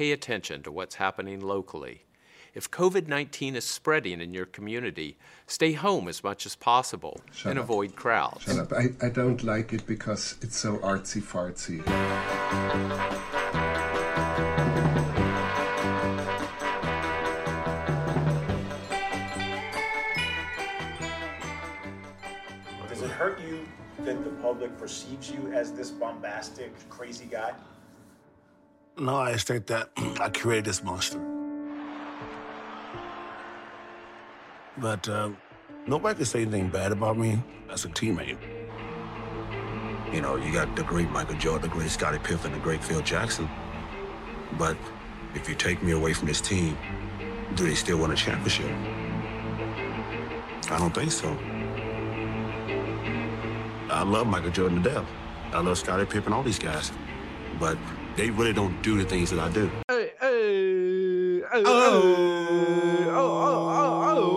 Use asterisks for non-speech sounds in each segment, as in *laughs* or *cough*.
pay attention to what's happening locally. If COVID 19 is spreading in your community, stay home as much as possible Shut and up. avoid crowds. Shut up. I, I don't like it because it's so artsy fartsy. Does it hurt you that the public perceives you as this bombastic, crazy guy? No, I think that *clears throat* I created this monster. But uh, nobody can say anything bad about me as a teammate. You know, you got the great Michael Jordan, the great Scottie Pippen, the great Phil Jackson. But if you take me away from this team, do they still win a championship? I don't think so. I love Michael Jordan to death. I love Scottie Pippen, all these guys. But they really don't do the things that I do. Hey, hey, oh. oh, oh, oh,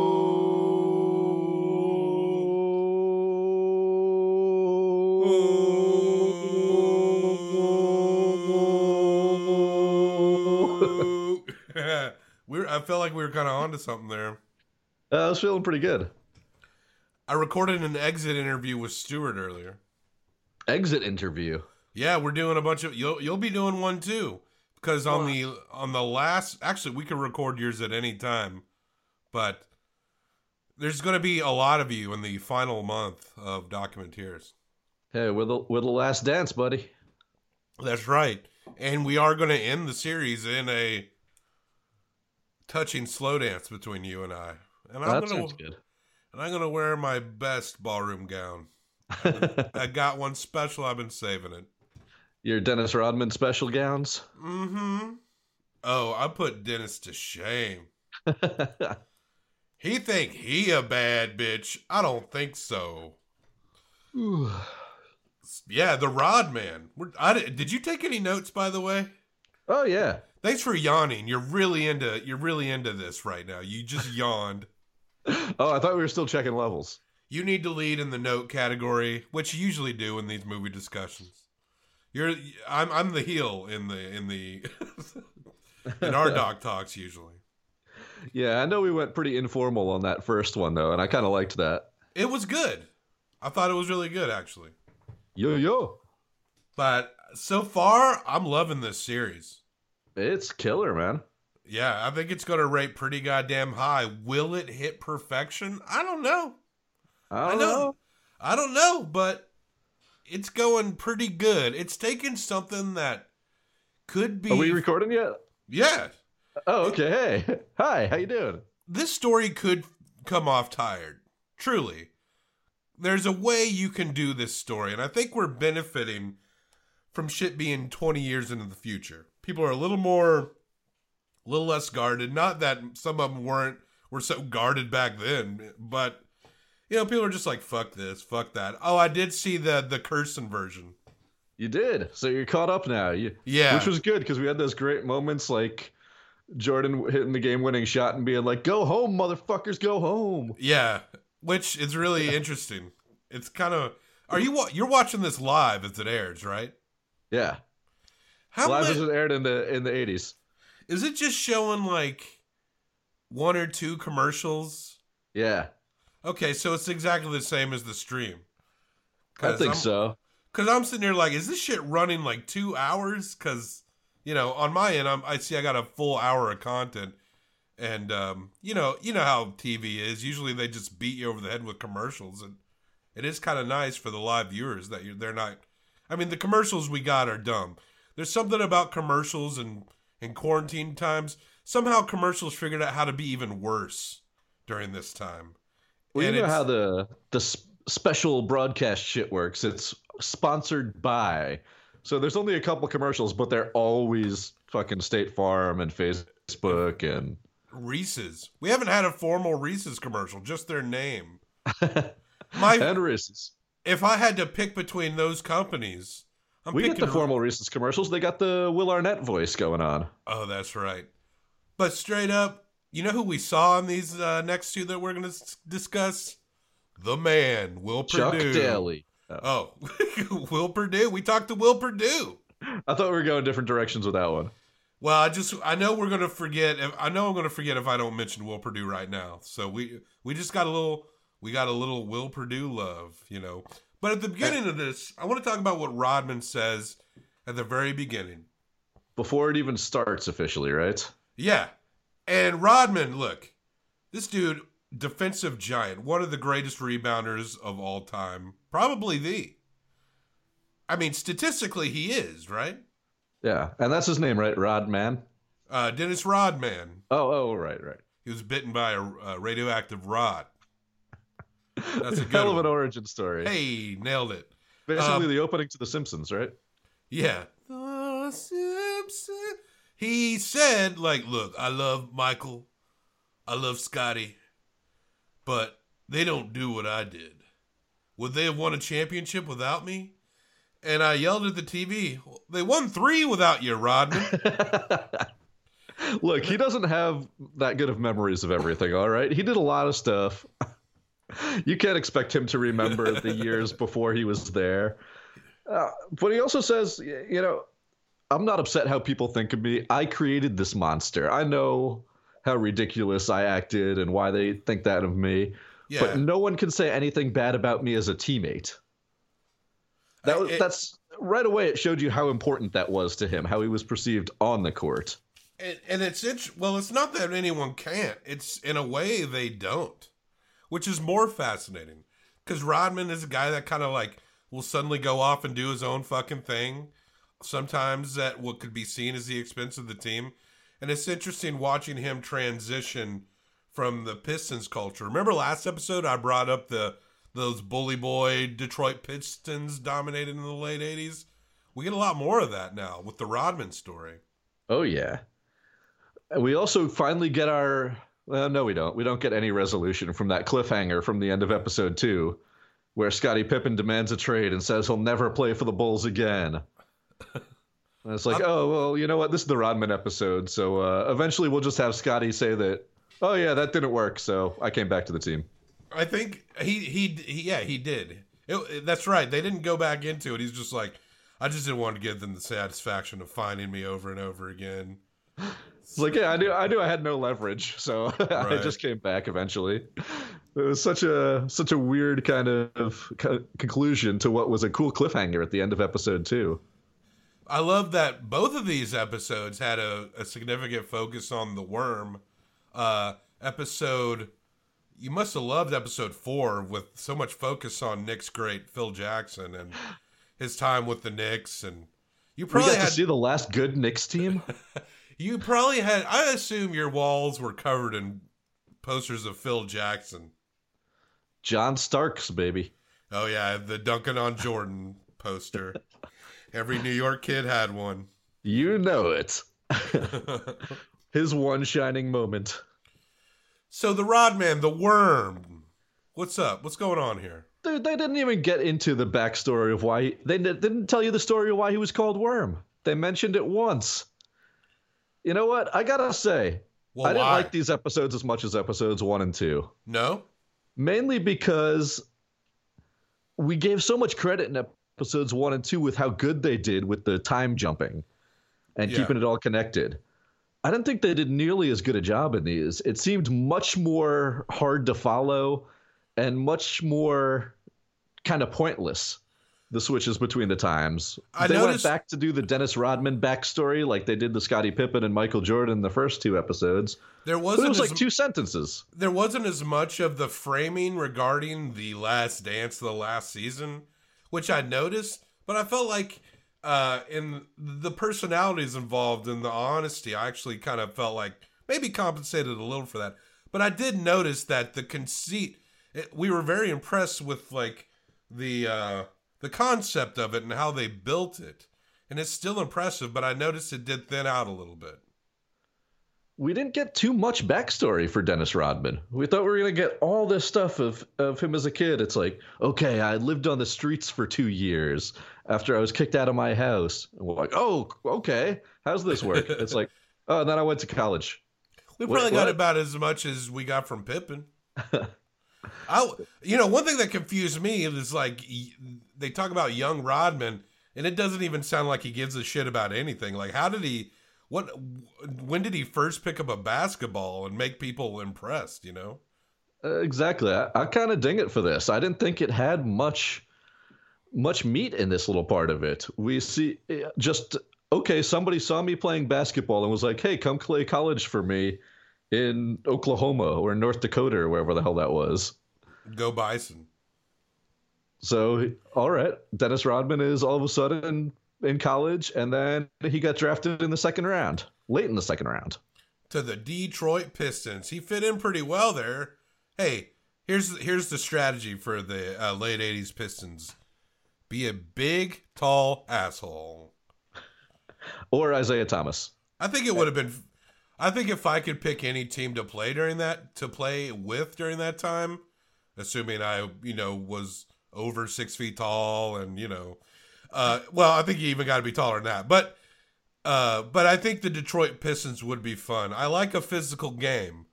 oh, we *laughs* were, I felt like we were kind of onto something there. oh. I was feeling pretty good. I recorded an exit interview with Stewart earlier. Exit interview. Yeah, we're doing a bunch of you'll you'll be doing one too because on the on the last actually we can record yours at any time, but there's going to be a lot of you in the final month of Documenteers. Hey, we're the we're the last dance, buddy. That's right, and we are going to end the series in a touching slow dance between you and I. And I'm that gonna sounds good. and I'm gonna wear my best ballroom gown. *laughs* I got one special. I've been saving it. Your Dennis Rodman special gowns. Mm-hmm. Oh, I put Dennis to shame. *laughs* He think he a bad bitch. I don't think so. *sighs* Yeah, the Rod Man. I, did you take any notes, by the way? oh yeah. Thanks for yawning. You're really into you're really into this right now. You just *laughs* yawned. Oh, I thought we were still checking levels. You need to lead in the note category, which you usually do in these movie discussions. You're I'm I'm the heel in the in the *laughs* in our doc talks usually. Yeah, I know we went pretty informal on that first one though, and I kind of liked that. It was good. I thought it was really good actually. Yo yo, But so far, I'm loving this series. it's killer, man. Yeah, I think it's going to rate pretty goddamn high. Will it hit perfection? I don't know. I I don't know. know. I don't know, but it's going pretty good. It's taken something that could be Are we recording yet? Yeah. Oh, okay. Hey, *laughs* hi. How you doing? This story could come off tired. Truly. There's a way you can do this story, and I think we're benefiting from shit being 20 years into the future. People are a little more a little less guarded. Not that some of them weren't were so guarded back then, but you know, people are just like fuck this, fuck that. Oh, I did see the the Curson version. You did. So you're caught up now. You, Yeah. Which was good because we had those great moments like Jordan hitting the game-winning shot and being like, "Go home, motherfuckers, go home." Yeah, which is really *laughs* interesting. It's kind of Are you you're watching this live as it airs, right? Yeah. How Live mu- as it aired in the in the 80s. Is it just showing like one or two commercials? Yeah. Okay, so it's exactly the same as the stream. I think so. Because I'm sitting here like, is this shit running like two hours? Because you know, on my end, I'm, I see I got a full hour of content, and um, you know, you know how TV is. Usually, they just beat you over the head with commercials, and it is kind of nice for the live viewers that you're, they're not. I mean, the commercials we got are dumb. There's something about commercials and in quarantine times. Somehow, commercials figured out how to be even worse during this time. Well, And you know how the the special broadcast shit works. It's sponsored by. So there's only a couple commercials, but they're always fucking State Farm and Facebook and Reese's. We haven't had a formal Reese's commercial, just their name. *laughs* My and Reese's. if I had to pick between those companies, I'm we get the formal Reese's commercials. They got the Will Arnett voice going on. Oh, that's right. But straight up, you know who we saw in these uh, next two that we're going to s- discuss? The man, Will Chuck Perdue. Daly. Oh, *laughs* Will Perdue. We talked to Will Perdue. I thought we were going different directions with that one. Well, I just I know we're gonna forget. If, I know I'm gonna forget if I don't mention Will Perdue right now. So we we just got a little we got a little Will Perdue love, you know. But at the beginning of this, I want to talk about what Rodman says at the very beginning. Before it even starts officially, right? Yeah, and Rodman, look, this dude, defensive giant, one of the greatest rebounders of all time, probably the. I mean, statistically, he is right. Yeah, and that's his name, right? Rodman. Uh, Dennis Rodman. Oh, oh, right, right. He was bitten by a, a radioactive rod. *laughs* That's a good Hell of an origin story. Hey, nailed it. Basically, um, the opening to The Simpsons, right? Yeah. The Simpsons. He said, like, look, I love Michael. I love Scotty. But they don't do what I did. Would they have won a championship without me? And I yelled at the TV, they won three without you, Rodman. *laughs* Look, he doesn't have that good of memories of everything, all right? He did a lot of stuff. *laughs* You can't expect him to remember the years *laughs* before he was there. Uh, but he also says, you know, I'm not upset how people think of me. I created this monster. I know how ridiculous I acted and why they think that of me. Yeah. But no one can say anything bad about me as a teammate. That was, It- that's right away. It showed you how important that was to him, how he was perceived on the court. And, and it's int- well, it's not that anyone can't. It's in a way they don't, which is more fascinating. Because Rodman is a guy that kind of like will suddenly go off and do his own fucking thing. Sometimes at what could be seen as the expense of the team, and it's interesting watching him transition from the Pistons culture. Remember last episode I brought up the those bully boy Detroit Pistons dominated in the late '80s. We get a lot more of that now with the Rodman story. Oh yeah. We also finally get our well, no, we don't. We don't get any resolution from that cliffhanger from the end of episode two, where Scottie Pippen demands a trade and says he'll never play for the Bulls again. And it's like, oh well, you know what? This is the Rodman episode, so uh, eventually we'll just have Scotty say that, oh yeah, that didn't work, so I came back to the team. I think he he, he yeah he did. It, that's right. They didn't go back into it. He's just like, I just didn't want to give them the satisfaction of finding me over and over again. It's like, yeah, I knew, I knew I had no leverage, so *laughs* I just came back eventually. It was such a such a weird kind of co- conclusion to what was a cool cliffhanger at the end of episode two. I love that both of these episodes had a, a significant focus on the worm. Uh, episode, you must have loved episode four with so much focus on Knicks great Phil Jackson and his time with the Knicks, and you We probably got had to see the last good Knicks team. *laughs* you probably had. I assume your walls were covered in posters of Phil Jackson. John Starks, baby. Oh yeah, the Duncan on Jordan poster. *laughs* Every New York kid had one. You know it. *laughs* His one shining moment. so the Rodman, the worm. What's up? What's going on here? Dude, they didn't even get into the backstory of why he, they di- didn't tell you the story of why he was called Worm. They mentioned it once. You know what? I gotta say, Well, I didn't why? like these episodes as much as episodes one and two. No. mainly because we gave so much credit in episodes one and two with how good they did with the time jumping and Yeah. keeping it all connected. I don't think they did nearly as good a job in these. It seemed much more hard to follow and much more kind of pointless. The switches between the times. I they noticed- went back to do the Dennis Rodman backstory like they did the Scottie Pippen and Michael Jordan in the first two episodes. There wasn't It was as, like two sentences. there wasn't as much of the framing regarding the last dance of the last season, which I noticed, but I felt like uh in the personalities involved and the honesty, I actually kind of felt like maybe compensated a little for that. But I did notice that the conceit it, we were very impressed with like the uh the concept of it and how they built it. And it's still impressive, but I noticed it did thin out a little bit. We didn't get too much backstory for Dennis Rodman. We thought we were gonna get all this stuff of of him as a kid. It's like, okay, I lived on the streets for two years after I was kicked out of my house. And we're like, oh, okay, how's this work? *laughs* it's like, oh, and then I went to college. We What- got what? about as much as we got from Pippen. *laughs* I, you know, one thing that confused me is like they talk about young Rodman, and it doesn't even sound like he gives a shit about anything. Like, how did he? What when did he first pick up a basketball and make people impressed? You know. Uh, exactly. I, I kind of ding it for this. I didn't think it had much much meat in this little part of it. We see eh, just okay, somebody saw me playing basketball and was like, "Hey, come play college for me in Oklahoma or North Dakota or wherever the hell that was." Go Bison. So, all right, Dennis Rodman is all of a sudden in college, and then he got drafted in the second round, late in the second round. To the Detroit Pistons. He fit in pretty well there. Hey, here's here's the strategy for the uh, late '80s Pistons: be a big, tall asshole. Or Isiah Thomas. I think it would have been. I think if I could pick any team to play during that to play with during that time, assuming I you know was over six feet tall and you know, uh, well I think you even got to be taller than that, but. Uh, but I think the Detroit Pistons would be fun. I like a physical game,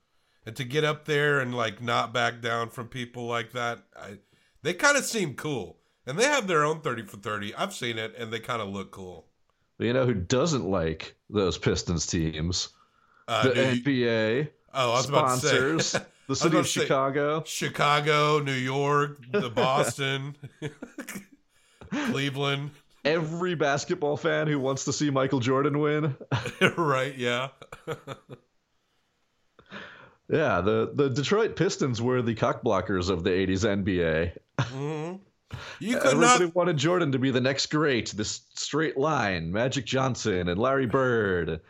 and to get up there and like not back down from people like that, I, they kind of seem cool. And they have their own thirty for thirty. I've seen it, and they kind of look cool. But you know who doesn't like those Pistons teams? Uh, the NBA oh, I was sponsors, about to say *laughs* the city of Chicago. Chicago, New York, the *laughs* Boston, *laughs* Cleveland. Every basketball fan who wants to see Michael Jordan win. *laughs* right? Yeah. Yeah, the, the Detroit Pistons were the cockblockers of the 80s NBA. hmm You *laughs* could Everybody not. wanted Jordan to be the next great, this straight line, Magic Johnson and Larry *laughs* Bird,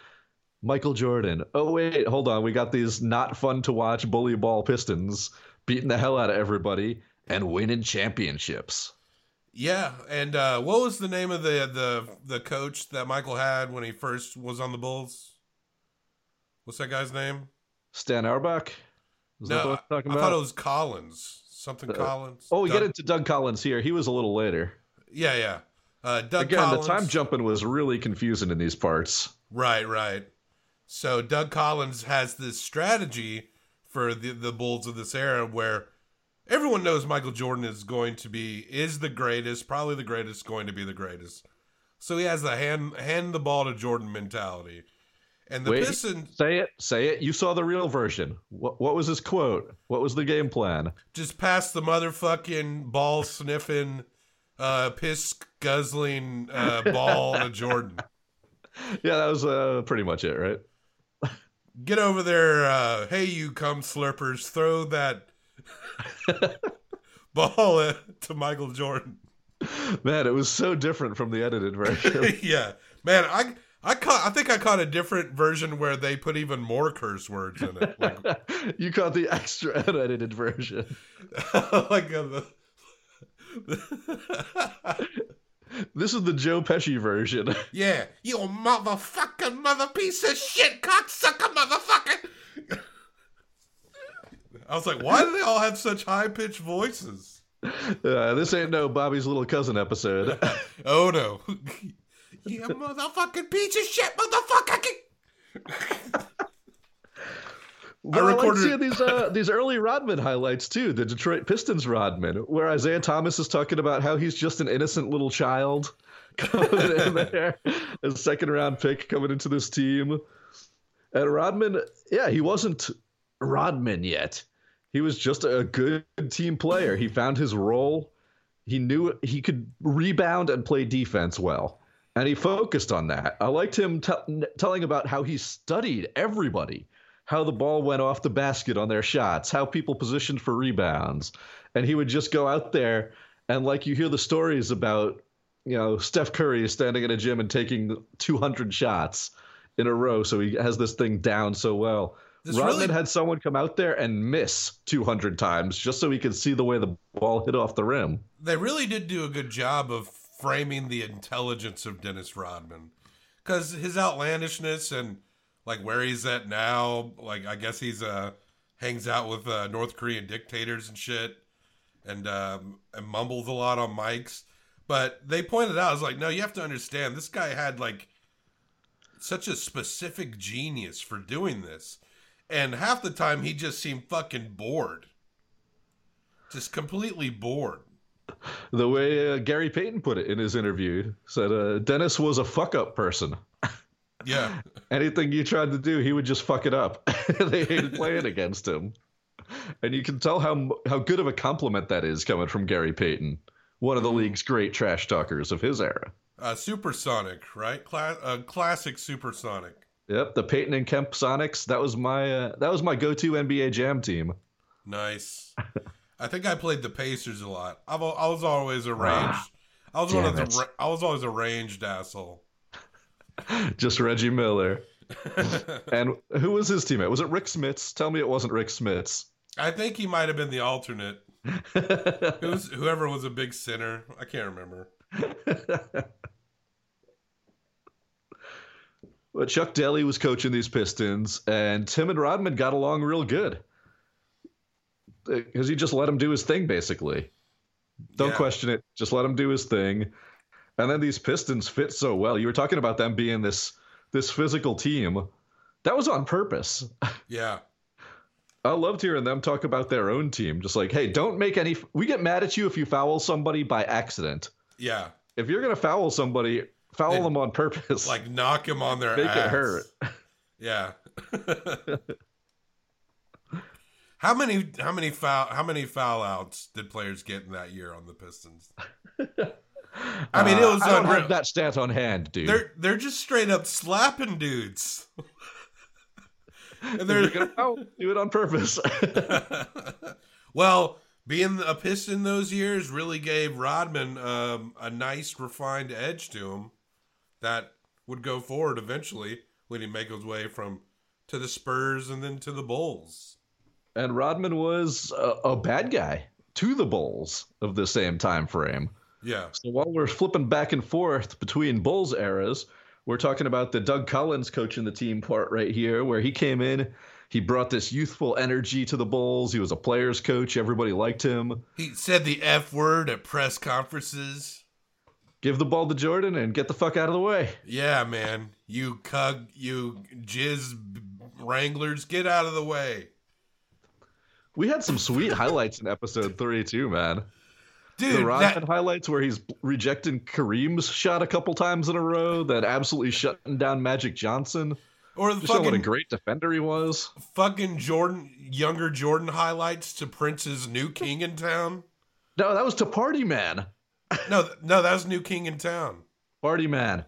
Michael Jordan. Oh wait, hold on, we got these not fun to watch bully ball Pistons beating the hell out of everybody and winning championships. Yeah, and uh, what was the name of the the the coach that Michael had when he first was on the Bulls? What's that guy's name? Stan Auerbach? Is that no, what I, I thought it was Collins. Something Uh, Collins. oh, we Doug- get into Doug Collins here. He was a little later. Yeah, yeah. Uh, Doug Again, Collins. the time jumping was really confusing in these parts. Right, right. So Doug Collins has this strategy for the the Bulls of this era where everyone knows Michael Jordan is going to be is the greatest, probably the greatest, going to be the greatest. So he has the hand hand the ball to Jordan mentality. And the Wait. Pistons Say it, say it. You saw the real version. What, what was his quote? What was the game plan? just pass the motherfucking ball sniffing, uh, piss guzzling uh, ball to *laughs* Jordan. Yeah, that was uh, pretty much it, right? Get over there, uh, hey you cum slurpers, throw that *laughs* ball at, to Michael Jordan. Man, it was so different from the edited version. *laughs* yeah, man, I I caught I think I caught a different version where they put even more curse words in it, like *laughs* you caught the extra unedited version. like uh, the, This is the Joe Pesci version. yeah, you motherfucking mother piece of shit, cocksucker, motherfucker. I was like, why do they all have such high pitched voices? Uh, this ain't no Bobby's little cousin episode. *laughs* Oh no. *laughs* you motherfucking piece of shit, motherfucker. But I, like recorded- seeing these uh, *laughs* these early Rodman highlights too. The Detroit Pistons Rodman, where Isiah Thomas is talking about how he's just an innocent little child coming in there, a second round pick coming into this team. And Rodman, yeah, he wasn't Rodman yet. He was just a good team player. He found his role. He knew he could rebound and play defense well. And he focused on that. I liked him t- telling about how he studied everybody, how the ball went off the basket on their shots, how people positioned for rebounds. And he would just go out there and, like, you hear the stories about, you know, Steph Curry standing in a gym and taking 200 shots in a row. So he has this thing down so well. This Rodman really- had someone come out there and miss 200 times just so he could see the way the ball hit off the rim. They really did do a good job of framing the intelligence of Dennis Rodman. Because his outlandishness and like where he's at now, like I guess he's uh hangs out with uh, North Korean dictators and shit, and um, and mumbles a lot on mics. But they pointed out, I was like, no, you have to understand, this guy had like such a specific genius for doing this, and half the time he just seemed fucking bored, just completely bored. The way uh, Gary Payton put it in his interview said uh, Dennis was a fuck up person. Yeah. *laughs* Anything you tried to do, he would just fuck it up. *laughs* they hated playing against him. And you can tell how how good of a compliment that is coming from Gary Payton, one of the league's great trash talkers of his era. Uh, supersonic, right? Cla- uh, classic supersonic. Yep, the Payton and Kemp Sonics. That was my uh, that was my go-to NBA Jam team. Nice. *laughs* I think I played the Pacers a lot. I've, I was always a ranged. I was one of the. I was always a ranged asshole. *laughs* Just Reggie Miller. *laughs* and who was his teammate? Was it Rick Smits? Tell me it wasn't Rick Smits. I think he might have been the alternate. Was whoever was a big sinner. I can't remember. But Chuck Daly was coaching these Pistons, and Tim and Rodman got along real good because he just let him do his thing, basically. Don't Yeah. question it. Just let him do his thing. And then these Pistons fit so well. You were talking about them being this this physical team. That was on purpose. *laughs* Yeah. I loved hearing them talk about their own team. Just like, hey, don't make any. We get mad at you if you foul somebody by accident. Yeah. If you're gonna foul somebody, foul Then, them on purpose. Like knock him on their Make it ass. hurt. Yeah. *laughs* how many how many foul how many foul outs did players get in that year on the Pistons? *laughs* I mean, it was Uh, I don't unreal. have that stat on hand, dude. They're they're just straight up slapping dudes. *laughs* and they're gonna foul, do it on purpose. well, being a Piston those years really gave Rodman um, a nice refined edge to him that would go forward eventually when he make his way from to the Spurs and then to the Bulls. and Rodman was a, a bad guy to the Bulls of the same time frame. Yeah. So while we're flipping back and forth between Bulls eras, we're talking about the Doug Collins coaching the team part right here, where he came in, he brought this youthful energy to the Bulls. He was a players coach. Everybody liked him. He said the F word at press conferences. Give the ball to Jordan and get the fuck out of the way. Yeah, man. You cug, you jizz wranglers, get out of the way. We had some sweet highlights in episode three too, man. the Dude, Rodman that, highlights where he's rejecting Kareem's shot a couple times in a row, that absolutely shutting down Magic Johnson. or the Just showing what a great defender he was. fucking Jordan, younger Jordan highlights to Prince's New King in Town. No, that was to Party Man. No, no, that was New King in Town. Party Man.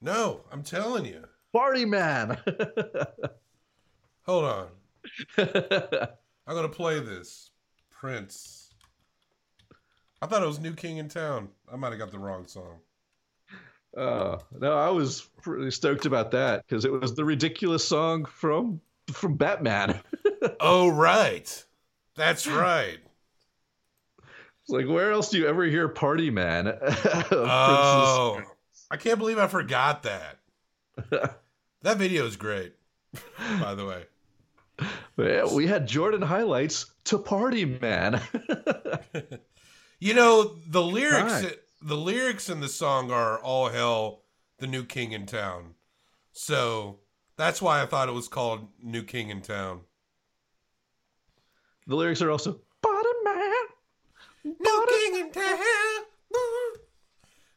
No, I'm telling you. Party Man. *laughs* Hold on. *laughs* I'm gonna play this. Prince. I thought it was New King in Town. I might have got the wrong song. Oh, no, I was pretty stoked about that because it was the ridiculous song from from Batman. *laughs* Oh right, that's right. It's like, where else do you ever hear Party Man? *laughs* Oh, I can't believe I forgot that. *laughs* that video is great, by the way. Yeah, we had Jordan highlights to Party Man. *laughs* You know the lyrics. The lyrics in the song are "All hell, the new king in town." So that's why I thought it was called "New King in Town." the lyrics are also. New king in town.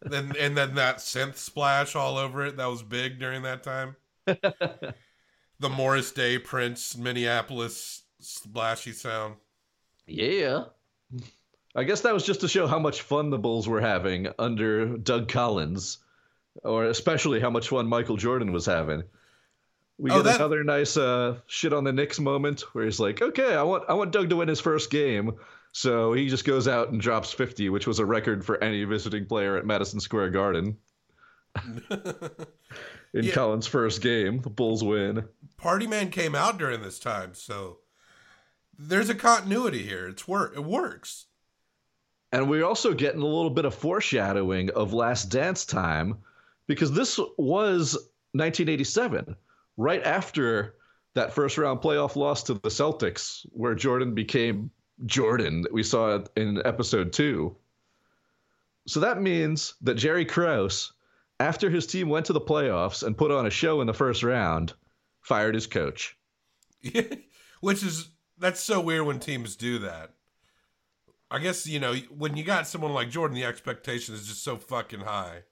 then and then that synth splash all over it that was big during that time. *laughs* the Morris Day Prince Minneapolis splashy sound. Yeah. I guess that was just to show how much fun the Bulls were having under Doug Collins, or especially how much fun Michael Jordan was having. We Oh, get that- another nice uh, shit on the Knicks moment where he's like, "Okay, I want I want Doug to win his first game." So he just goes out and drops 50, which was a record for any visiting player at Madison Square Garden. *laughs* In Yeah. Collins' first game, the Bulls win. Party Man came out during this time, so there's a continuity here. It's work. It works. And we're also getting a little bit of foreshadowing of Last Dance time because this was 1987, right after that first round playoff loss to the Celtics, where Jordan became Jordan that we saw in episode two. So that means that Jerry Krause, after his team went to the playoffs and put on a show in the first round, fired his coach. *laughs* Which is that's so weird when teams do that. I guess you know when you got someone like Jordan, the expectation is just so fucking high.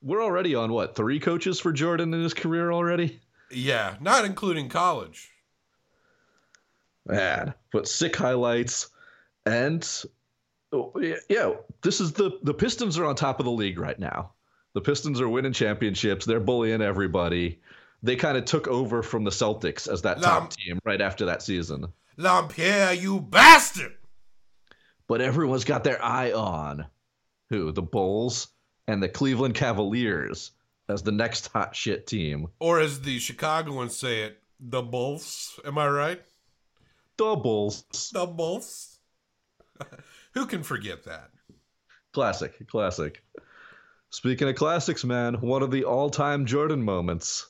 We're already on what three coaches for Jordan in his career already. Yeah, not including college. Man, but sick highlights, and oh, yeah, this is the the Pistons are on top of the league right now. The Pistons are winning championships. They're bullying everybody. They kind of took over from the Celtics as that top team right after that season. Laimbeer, you bastard! But everyone's got their eye on who? The Bulls and the Cleveland Cavaliers as the next hot shit team. Or as the Chicagoans say it, the Bulls. Am I right? The Bulls. *laughs* Who can forget that? Classic, classic. Speaking of classics, man, one of the all time Jordan moments.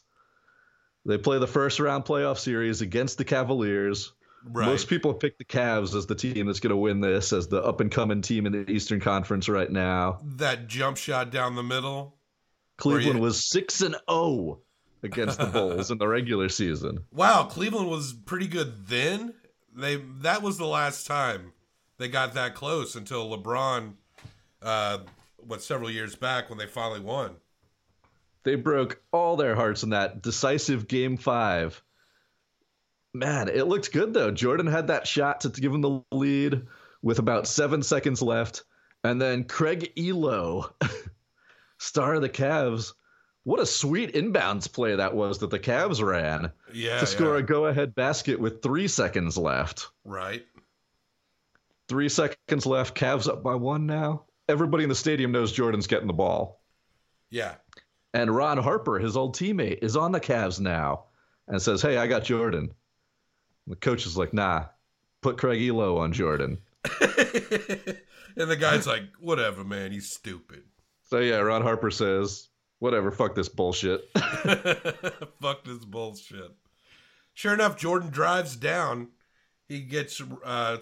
They play the first round playoff series against the Cavaliers. Right. Most people pick the Cavs as the team that's going to win this, as the up and coming team in the Eastern Conference right now. that jump shot down the middle. Cleveland you- was 6 and 0 against the *laughs* Bulls in the regular season. Wow, Cleveland was pretty good then. They that was the last time they got that close until LeBron, uh, what several years back when they finally won. They broke all their hearts in that decisive game five. Man, it looked good though. Jordan had that shot to give him the lead with about seven seconds left. And then Craig Ehlo, *laughs* star of the Cavs. What a sweet inbounds play that was that the Cavs ran Yeah, to score yeah. a go ahead basket with three seconds left. right. Three seconds left. Cavs up by one now. Everybody in the stadium knows Jordan's getting the ball. Yeah, And Ron Harper, his old teammate, is on the Cavs now and says, Hey, I got Jordan. The coach is like, Nah, put Craig Ehlo on Jordan. *laughs* and the guy's like, "Whatever, man. He's stupid." So, yeah, Ron Harper says, Whatever, fuck this bullshit. *laughs* *laughs* Fuck this bullshit. Sure enough, Jordan drives down. He gets uh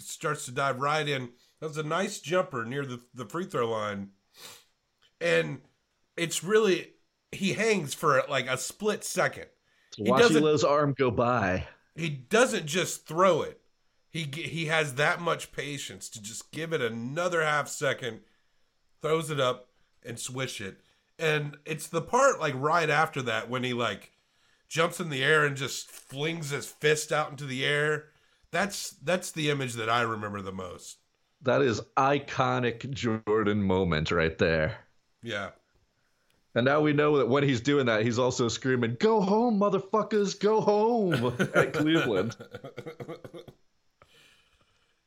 starts to dive right in. That was a nice jumper near the the free throw line, and it's really he hangs for like a split second. He Watch doesn't- arm go by. He doesn't just throw it. He he has that much patience to just give it another half second, throws it up and swish it. And it's the part like right after that when he like jumps in the air and just flings his fist out into the air. That's that's the image that I remember the most. That is iconic Jordan moment right there. Yeah. And now we know that when he's doing that, he's also screaming, Go home, motherfuckers, go home *laughs* at Cleveland. *laughs*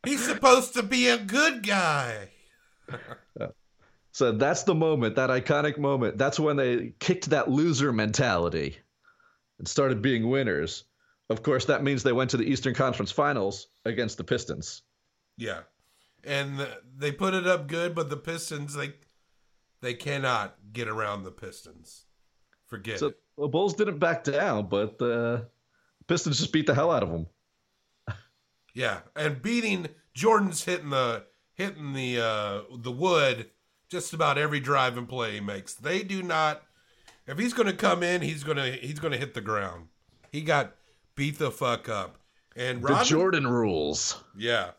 He's supposed to be a good guy. *laughs* So that's the moment, that iconic moment. That's when they kicked that loser mentality and started being winners. Of course, that means they went to the Eastern Conference Finals against the Pistons. Yeah. And they put it up good, but the Pistons they they cannot get around the Pistons. Forget So it. the Bulls didn't back down, but the Pistons just beat the hell out of them. Yeah, and beating Jordan's hitting the hitting the uh the wood just about every drive and play he makes. They do not if he's going to come in, he's going to he's going to hit the ground. He got beat the fuck up. And The Jordan rules. yeah.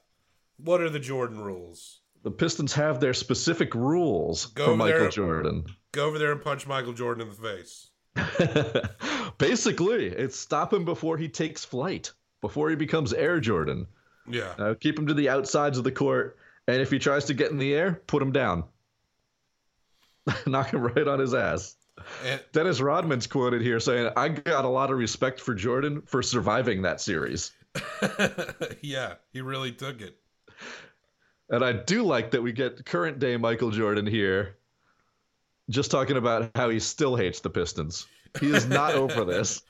What are the Jordan rules? The Pistons have their specific rules Go for over Michael there. Jordan. Go over there and punch Michael Jordan in the face. *laughs* Basically, it's stop him before he takes flight, before he becomes Air Jordan. Yeah. Uh, keep him to the outsides of the court, and if he tries to get in the air, put him down. *laughs* Knock him right on his ass. And Dennis Rodman's quoted here saying, I got a lot of respect for Jordan for surviving that series. *laughs* yeah, he really took it. And I do like that we get current day Michael Jordan here just talking about how he still hates the Pistons. He is not *laughs* over this.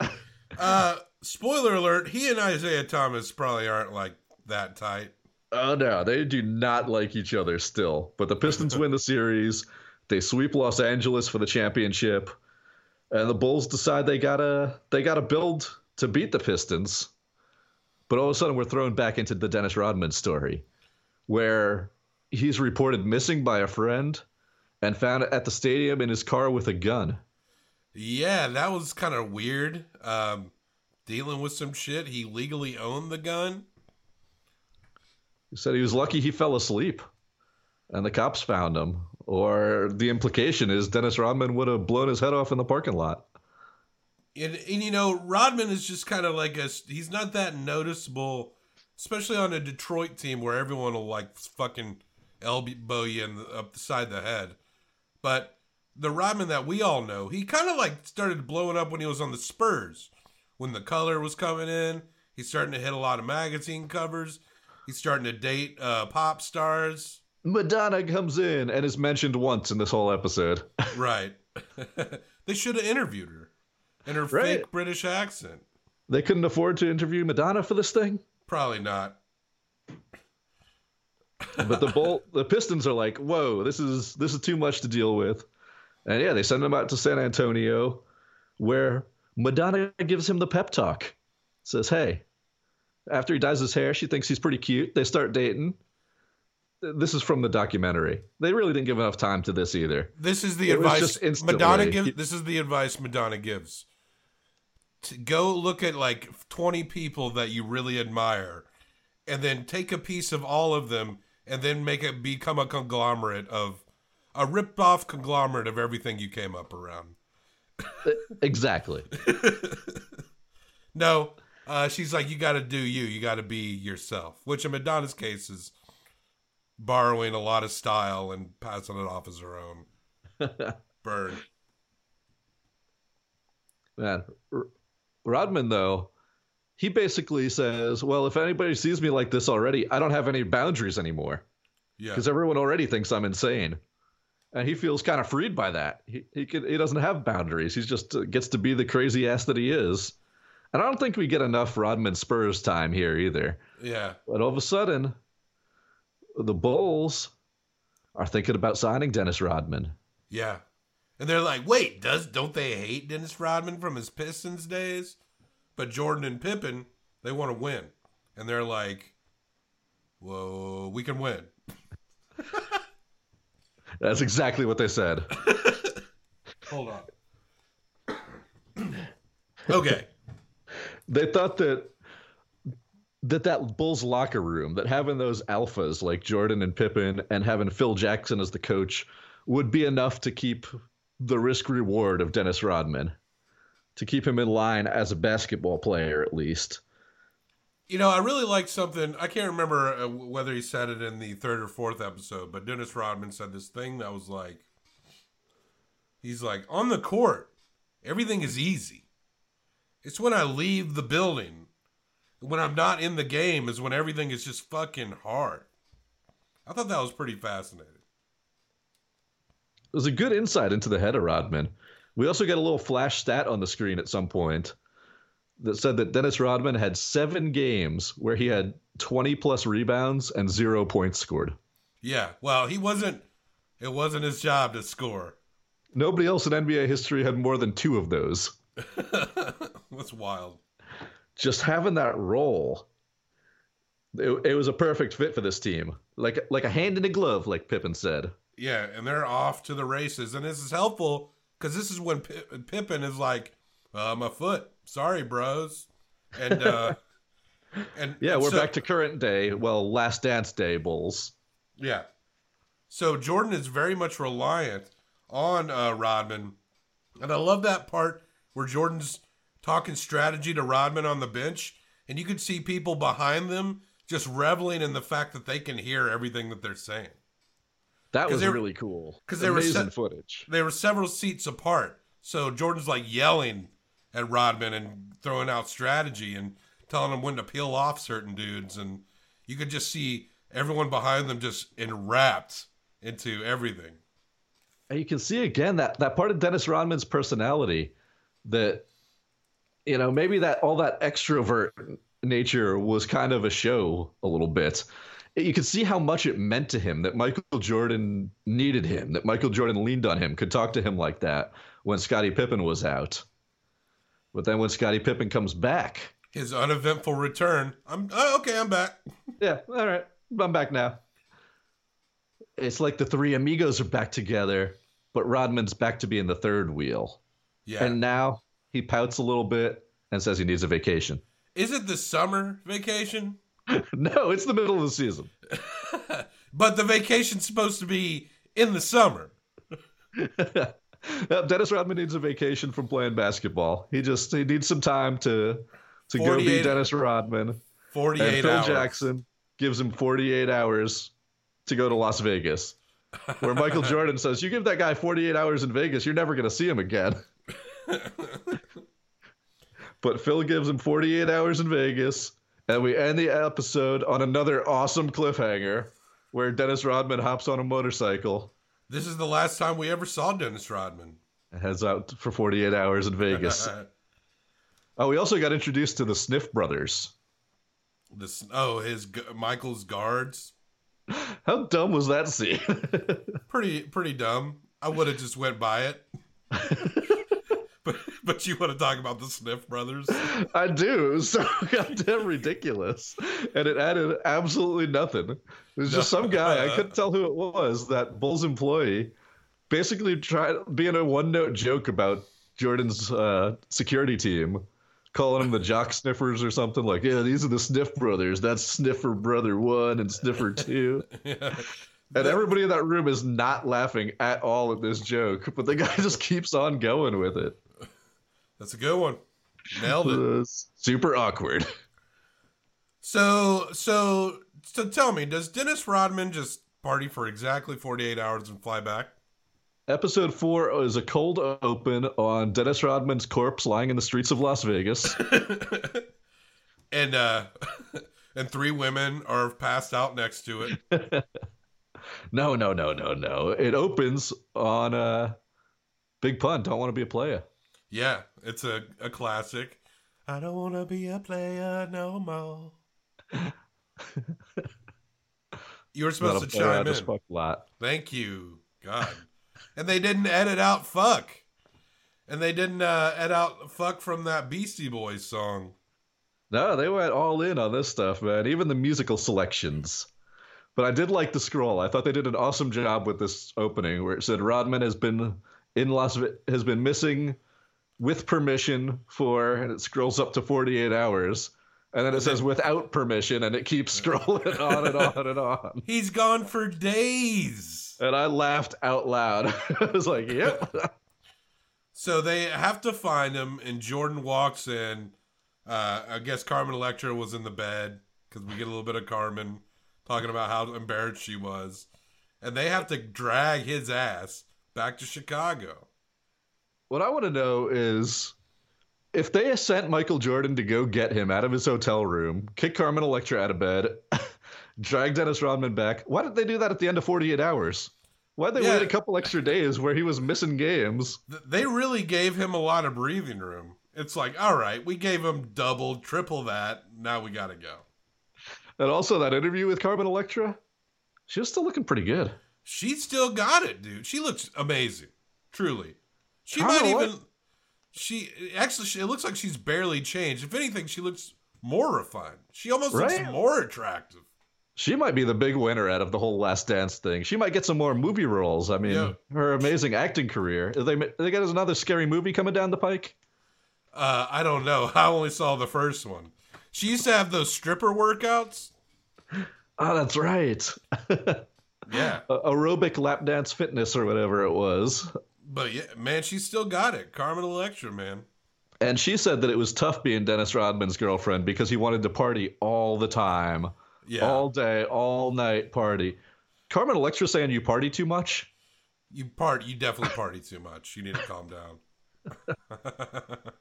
Uh spoiler alert, he and Isiah Thomas probably aren't like that tight. Oh no, they do not like each other still. But the Pistons win the series. They sweep Los Angeles for the championship. And the Bulls decide they gotta they gotta build to beat the Pistons. But all of a sudden we're thrown back into the Dennis Rodman story, where he's reported missing by a friend and found at the stadium in his car with a gun. Yeah, that was kind of weird. Um, dealing with some shit. He legally owned the gun. He said he was lucky he fell asleep. And the cops found him. Or the implication is Dennis Rodman would have blown his head off in the parking lot. And, and you know, Rodman is just kind of like a he's not that noticeable, especially on a Detroit team where everyone will like fucking elbow you in the, up the side of the head. But the Rodman that we all know, he kind of like started blowing up when he was on the Spurs. When the color was coming in, he's starting to hit a lot of magazine covers. He's starting to date uh, pop stars. Madonna comes in and is mentioned once in this whole episode. *laughs* right. *laughs* they should have interviewed her in her Right. fake British accent. They couldn't afford to interview Madonna for this thing. Probably not. but the bolt *laughs* the pistons are like whoa this is this is too much to deal with and yeah they send him out to san antonio where madonna gives him the pep talk says hey after he dyes his hair she thinks he's pretty cute they start dating this is from the documentary they really didn't give enough time to this either This is the It advice Madonna gives. This is the advice Madonna gives. To go look at like twenty people that you really admire, and then take a piece of all of them, and then make it become a conglomerate of a ripped-off conglomerate of everything you came up around. *laughs* exactly *laughs* No, uh, she's like, you got to do you. You got to be yourself. Which in Madonna's case is borrowing a lot of style and passing it off as her own. *laughs* Burn. man R- rodman though he basically says well if anybody sees me like this already i don't have any boundaries anymore Yeah. because everyone already thinks I'm insane, and he feels kind of freed by that. He he could, he doesn't have boundaries. He just uh, gets to be the crazy ass that he is. And I don't think we get enough Rodman Spurs time here either. Yeah. But all of a sudden, the Bulls are thinking about signing Dennis Rodman. Yeah. And they're like, wait, does don't they hate Dennis Rodman from his Pistons days? But Jordan and Pippen, they want to win. And they're like, Whoa, we can win. That's exactly what they said. *laughs* Hold on. *clears throat* okay. they thought that that that Bulls locker room, that having those alphas like Jordan and Pippen and having Phil Jackson as the coach would be enough to keep the risk reward of Dennis Rodman, to keep him in line as a basketball player at least. You know, I really liked something. I can't remember uh, whether he said it in the third or fourth episode, but Dennis Rodman said this thing that was like, he's like, on the court, everything is easy. It's when I leave the building, when I'm not in the game, is when everything is just fucking hard. I thought that was pretty fascinating. It was a good insight into the head of Rodman. We also got a little flash stat on the screen at some point that said that Dennis Rodman had seven games where he had 20 plus rebounds and zero points scored. Yeah, well, he wasn't, it wasn't his job to score. Nobody else in NBA history had more than two of those. *laughs* That's wild. Just having that role, it, it was a perfect fit for this team. Like like a hand in a glove, like Pippen said. Yeah, and they're off to the races, and this is helpful because this is when Pippen is like, uh, "My foot, sorry, bros," and uh, *laughs* and Yeah, we're so- back to current day. Well, last dance day Bulls. yeah. So Jordan is very much reliant on uh, Rodman, and I love that part where Jordan's talking strategy to Rodman on the bench, and you could see people behind them just reveling in the fact that they can hear everything that they're saying. That was were- really cool. 'cause they were set- footage. they were several seats apart. So Jordan's like yelling at Rodman and throwing out strategy and telling him when to peel off certain dudes. And you could just see everyone behind them just enwrapped into everything. And you can see again that that part of Dennis Rodman's personality that you know maybe that all that extrovert nature was kind of a show a little bit. You could see how much it meant to him that Michael Jordan needed him, that Michael Jordan leaned on him, could talk to him like that when Scottie Pippen was out. But then when Scottie Pippen comes back, His uneventful return. I'm oh, okay. I'm back. yeah, all right, I'm back now. It's like the three amigos are back together, but Rodman's back to being the third wheel. Yeah. And now he pouts a little bit and says he needs a vacation. Is it the summer vacation? *laughs* no, it's the middle of the season. *laughs* But the vacation's supposed to be in the summer. *laughs* Dennis Rodman needs a vacation from playing basketball. He just he needs some time to to go be Dennis Rodman. And 48 Phil hours. Jackson gives him 48 hours to go to Las Vegas. Where Michael Jordan says, "You give that guy 48 hours in Vegas, you're never going to see him again." But Phil gives him 48 hours in Vegas, and we end the episode on another awesome cliffhanger where Dennis Rodman hops on a motorcycle This is the last time we ever saw Dennis Rodman. and heads out for 48 hours in Vegas. *laughs* oh, we also got introduced to the Sniff brothers. this oh, his Michael's guards. *laughs* How dumb was that scene? *laughs* Pretty pretty dumb. I would have just went by it. *laughs* but but you want to talk about the Sniff brothers? I do. It was so *laughs* goddamn ridiculous. And it added absolutely nothing. It was just some guy, I couldn't tell who it was, that Bulls employee, basically tried being a one note joke about Jordan's uh, security team, calling them the jock sniffers or something like, yeah, these are the Sniff brothers. That's Sniffer brother one and Sniffer *laughs* two. And everybody in that room is not laughing at all at this joke, but the guy just keeps on going with it. That's a good one. Nailed it. Uh, *laughs* super awkward. So so so tell me, does Dennis Rodman just party for exactly 48 hours and fly back? Episode four is a cold open on Dennis Rodman's corpse lying in the streets of Las Vegas. *laughs* and uh *laughs* and three women are passed out next to it. no, no, no, no, no. It opens on a big pun. Don't want to be a player. Yeah, it's a, a classic. I don't want to be a player no more. *laughs* you were supposed to player, I chime just in. fuck a lot. Thank you, God. and they didn't edit out fuck. And they didn't uh, edit out fuck from that Beastie Boys song. No, they went all in on this stuff, man. Even the musical selections. But I did like the scroll. I thought they did an awesome job with this opening, where it said Rodman has been in Las has been missing with permission for, and it scrolls up to 48 hours, and then it says without permission, and it keeps *laughs* scrolling on and on and on. He's gone for days. And I laughed out loud. *laughs* I was like, "Yep." So they have to find him, and Jordan walks in. Uh, I guess Carmen Electra was in the bed because we get a little bit of Carmen talking about how embarrassed she was, and they have to drag his ass back to Chicago. What I want to know is if they sent Michael Jordan to go get him out of his hotel room, kick Carmen Electra out of bed, *laughs* drag Dennis Rodman back, why did they do that at the end of 48 hours? Why'd they Yeah. wait a couple extra days where he was missing games? They really gave him a lot of breathing room. It's like, all right, we gave him double, triple that. Now we got to go. And also that interview with Carmen Electra, she was still looking pretty good. She still got it, dude. She looks amazing, truly. She Carmen might even. She actually, she, it looks like she's barely changed. If anything, she looks more refined. She almost Right? looks more attractive. She might be the big winner out of the whole Last Dance thing. She might get some more movie roles. I mean, Yeah. her amazing acting career. They they got another scary movie coming down the pike. Uh, I don't know. *laughs* I only saw the first one. She used to have those stripper workouts. Oh, that's right. *laughs* Yeah, aerobic lap dance fitness or whatever it was. But yeah, man, she still got it. Carmen Electra, man. And she said that it was tough being Dennis Rodman's girlfriend because he wanted to party all the time, Yeah, all day, all night party. Carmen Electra saying you party too much. you part. You definitely party too much. You need to calm down. *laughs*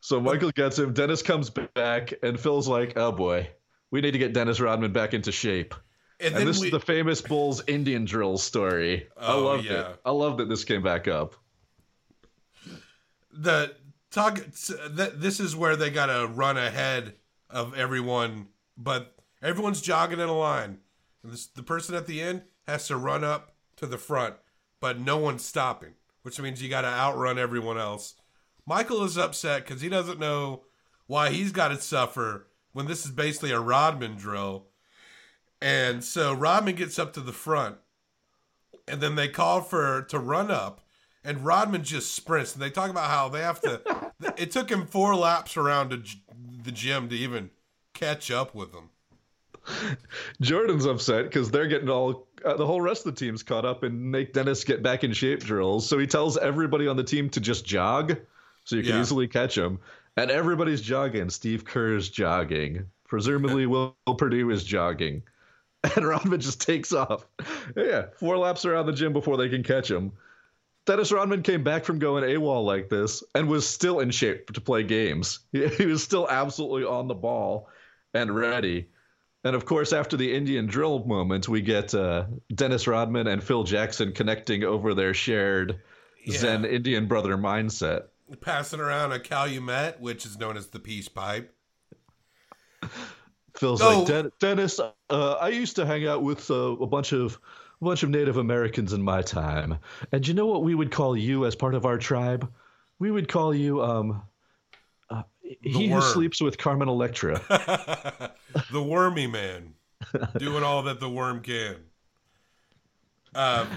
So Michael gets him. Dennis comes back, and Phil's like, "Oh boy, we need to get Dennis Rodman back into shape." And, And this we, is the famous Bulls Indian drill story. I Oh, loved yeah. it. I love that this came back up. the talk this is where they got to run ahead of everyone but everyone's jogging in a line and this, the person at the end has to run up to the front but no one's stopping which means you got to outrun everyone else michael is upset because he doesn't know why he's got to suffer when this is basically a rodman drill and so rodman gets up to the front and then they call for to run up and Rodman just sprints. And they talk about how they have to. *laughs* it took him four laps around the the gym to even catch up with them. Jordan's upset because they're getting all uh, the whole rest of the team's caught up and make Dennis get back in shape drills. So he tells everybody on the team to just jog, so you can Yeah. easily catch him. And everybody's jogging. Steve Kerr's jogging. Presumably, *laughs* Will Perdue is jogging. *laughs* And Rodman just takes off. Yeah, four laps around the gym before they can catch him. Dennis Rodman came back from going AWOL like this and was still in shape to play games. *laughs* He, he was still absolutely on the ball and ready. And of course, after the Indian drill moment, we get uh, Dennis Rodman and Phil Jackson connecting over their shared Zen Indian brother mindset. Passing around a calumet, which is known as the peace pipe. Phil's Oh. like, Den- Dennis, uh, I used to hang out with uh, a bunch of a bunch of Native Americans in my time, and you know what we would call you as part of our tribe? We would call you um, uh, he who sleeps with Carmen Electra. *laughs* the wormy man doing all that the worm can. Um,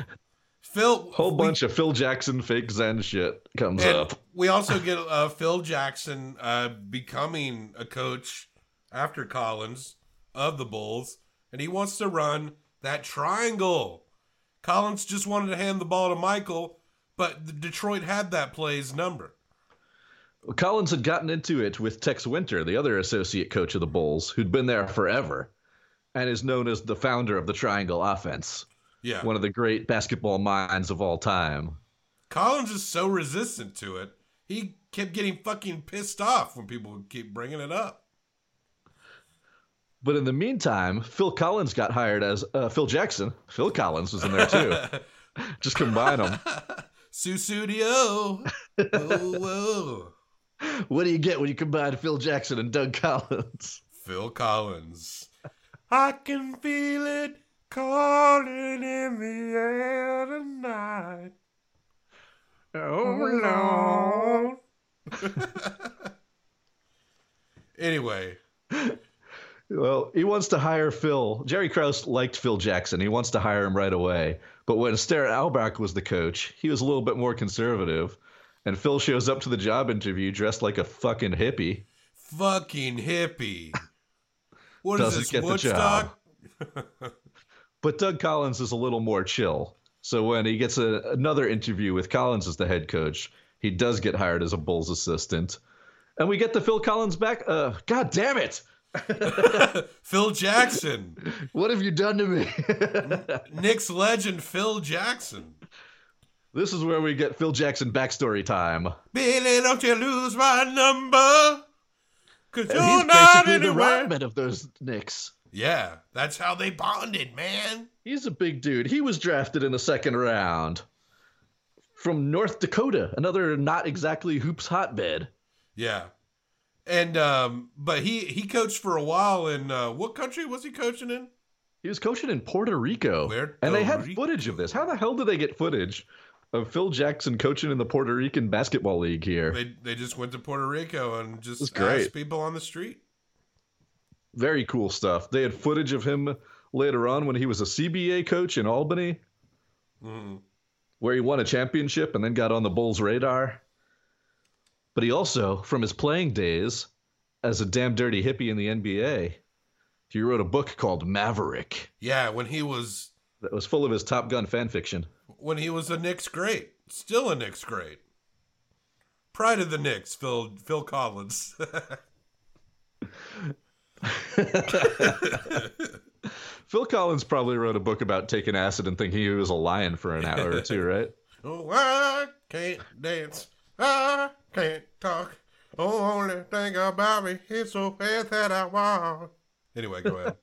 Phil, whole we- bunch of Phil Jackson fake Zen shit comes up. we also get uh, Phil Jackson uh, becoming a coach after Collins of the Bulls, and he wants to run that triangle. Collins just wanted to hand the ball to Michael, but Detroit had that play's number. Collins had gotten into it with Tex Winter, the other associate coach of the Bulls, who'd been there forever and is known as the founder of the triangle offense, Yeah, one of the great basketball minds of all time. Collins is so resistant to it. He kept getting fucking pissed off when people would keep bringing it up. But in the meantime, Phil Collins got hired as uh, Phil Jackson. Phil Collins was in there too. *laughs* Just combine them. Sussudio. whoa, whoa. What do you get when you combine Phil Jackson and Doug Collins? Phil Collins. I can feel it calling in the air tonight. Oh, Lord. *laughs* anyway, *laughs* Well, he wants to hire Phil. Jerry Krause liked Phil Jackson. He wants to hire him right away. But when Sterrett Albeck was the coach, he was a little bit more conservative. And Phil shows up to the job interview dressed like a fucking hippie. fucking hippie. *laughs* What is Doesn't this, Woodstock? *laughs* But Doug Collins is a little more chill. So when he gets a, another interview with Collins as the head coach, he does get hired as a Bulls assistant. And we get the Phil Collins back. Uh, God damn it! *laughs* Phil Jackson. What have you done to me? *laughs* Knicks legend Phil Jackson. this is where we get Phil Jackson backstory time. Billy, don't you lose my number. Cause And you're he's not basically the anywhere. Rodman of those Knicks. Yeah, that's how they bonded, man. He's a big dude. He was drafted in the second round from North Dakota, another not exactly hoops hotbed. Yeah. And um but he he coached for a while in uh what country was he coaching in? He was coaching in Puerto Rico. Puerto and they had Rico. footage of this. How the hell did they get footage of Phil Jackson coaching in the Puerto Rican basketball league here? They they just went to Puerto Rico and just asked great. people on the street. Very cool stuff. They had footage of him later on when he was a CBA coach in Albany, Mhm. where he won a championship and then got on the Bulls' radar. But he also, from his playing days as a damn dirty hippie in the NBA, he wrote a book called Maverick Yeah, when he was that was full of his Top Gun fan fiction. when he was a Knicks great. Still a Knicks great. Pride of the Knicks, Phil Phil Collins. *laughs* Phil Collins probably wrote a book about taking acid and thinking he was a lion for an hour or two, right? *laughs* oh, I can't dance. I can't talk. Oh, only think about me is so bad that I want. Anyway, go ahead.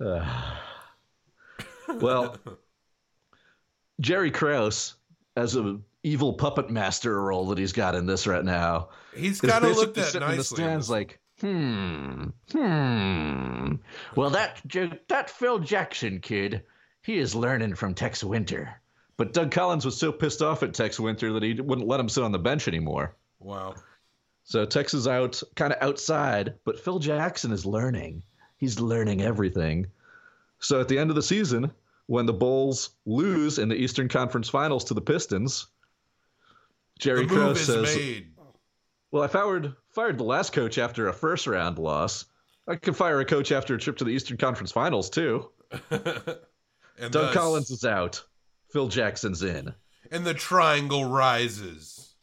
*sighs* Well, Jerry Krause, as a evil puppet master role that he's got in this right now, He's is kind of basically looked at sitting in the stands like, hmm, hmm. Well, that that Phil Jackson kid, he is learning from Tex Winter. But Doug Collins was so pissed off at Tex Winter that he wouldn't let him sit on the bench anymore. wow. So Tex is out, kind of outside, but Phil Jackson is learning. He's learning everything. So at the end of the season, when the Bulls lose in the Eastern Conference Finals to the Pistons, Jerry The move Krause is says, made. Well, I fired fired the last coach after a first round loss. I could fire a coach after a trip to the Eastern Conference Finals too. *laughs* and Doug thus- Collins is out. Phil Jackson's in. and the triangle rises.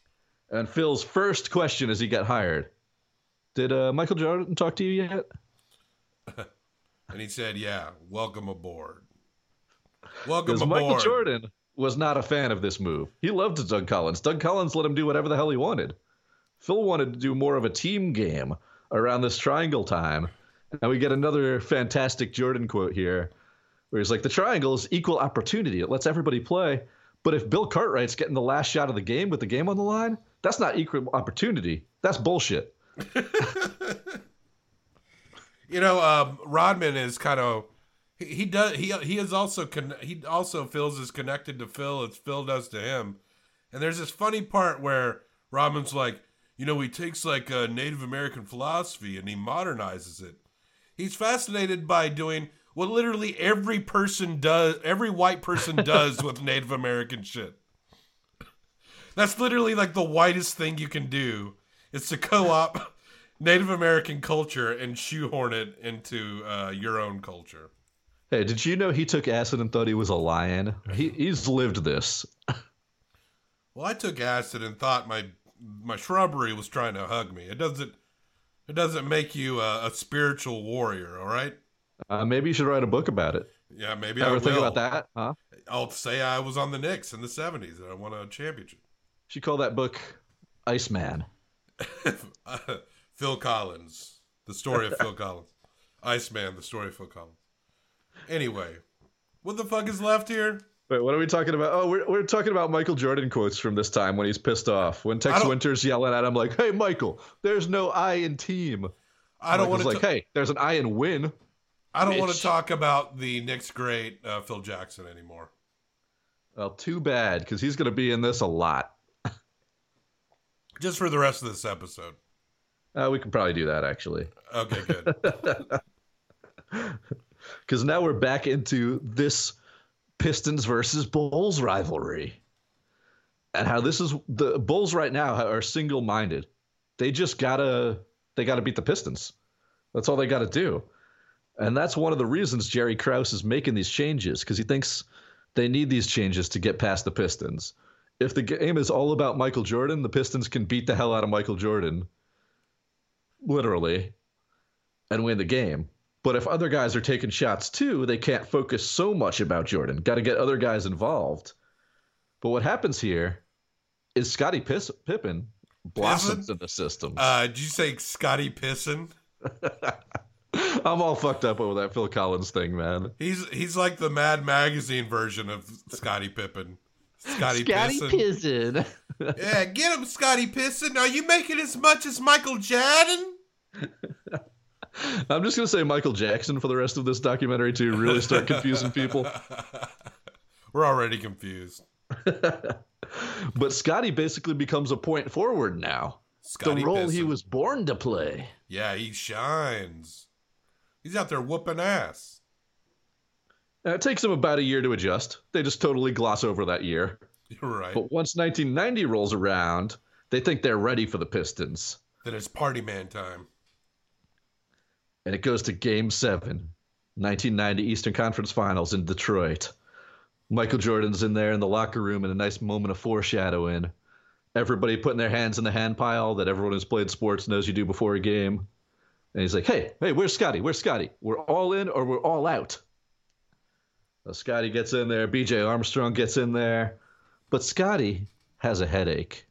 And Phil's first question as he got hired: Did uh, Michael Jordan talk to you yet? *laughs* And he said, "Yeah, welcome aboard. Welcome Because aboard." Michael Jordan was not a fan of this move. He loved Doug Collins. Doug Collins let him do whatever the hell he wanted. Phil wanted to do more of a team game around this triangle time. And we get another fantastic Jordan quote here where he's like, The triangle is equal opportunity. It lets everybody play. But if Bill Cartwright's getting the last shot of the game with the game on the line, that's not equal opportunity. That's bullshit. *laughs* You know, um, Rodman is kind of he, he does he he is also con- he also feels as connected to Phil as Phil does to him. And there's this funny part where Rodman's like, you know, he takes like a Native American philosophy and he modernizes it. He's fascinated by doing what literally every person does, every white person *laughs* does with Native American shit. That's literally like the whitest thing you can do. Is to co-op *laughs* Native American culture and shoehorn it into uh, your own culture. Hey, did you know he took acid and thought he was a lion? He, he's lived this. *laughs* Well, I took acid and thought my my shrubbery was trying to hug me. It doesn't it doesn't make you a, a spiritual warrior. All right. Uh, maybe you should write a book about it. Yeah, maybe I Ever will. think about that? Huh? I'll say I was on the Knicks in the '70s and I won a championship. She called that book Iceman. *laughs* Phil Collins, the story of Phil Collins, *laughs* Iceman, the story of Phil Collins. Anyway, what the fuck is left here? Wait, what are we talking about? Oh, we're, we're talking about Michael Jordan quotes from this time when he's pissed off. When Tex Winter's yelling at him like, "Hey, Michael, there's no I in team." I don't want to. like, "Hey, there's an I in win." I don't want to talk about the Knicks great uh, Phil Jackson anymore. Well, too bad because he's going to be in this a lot. Just for the rest of this episode. Uh, we can probably do that actually, Okay, good. *laughs* because now we're back into this Pistons versus Bulls rivalry, and how this is the Bulls right now are single-minded. They just gotta they gotta beat the Pistons. That's all they got to do. And that's one of the reasons Jerry Krause is making these changes because he thinks they need these changes to get past the Pistons. If the game is all about Michael Jordan, the Pistons can beat the hell out of Michael Jordan, literally, and win the game. But if other guys are taking shots too, they can't focus so much about Jordan. Got to get other guys involved. But what happens here is Scotty Piss- Pippen blossoms in the system. Uh, did you say Scotty Pisson? *laughs* I'm all fucked up over that Phil Collins thing, man. He's he's like the Mad Magazine version of Scottie Pippen. Scotty Pisson. Pissen. *laughs* Yeah, get him, Scotty Pisson. Are you making as much as Michael Jordan? I'm just gonna say Michael Jackson for the rest of this documentary to really start confusing people. *laughs* We're already confused. *laughs* But Scotty basically becomes a point forward now. Scotty the role he was born to play. Yeah, he shines. He's out there whooping ass. Uh, it takes him about a year to adjust. They just totally gloss over that year. You're right. But once 1990 rolls around, they think they're ready for the Pistons. then it's party man time. And it goes to Game 7, 1990 Eastern Conference Finals in Detroit. Michael Jordan's in there in the locker room in a nice moment of foreshadowing. Everybody putting their hands in the hand pile that everyone who's played sports knows you do before a game. And he's like, hey, hey, where's Scotty? Where's Scotty? We're all in or we're all out. So Scotty gets in there. BJ Armstrong gets in there. But Scotty has a headache.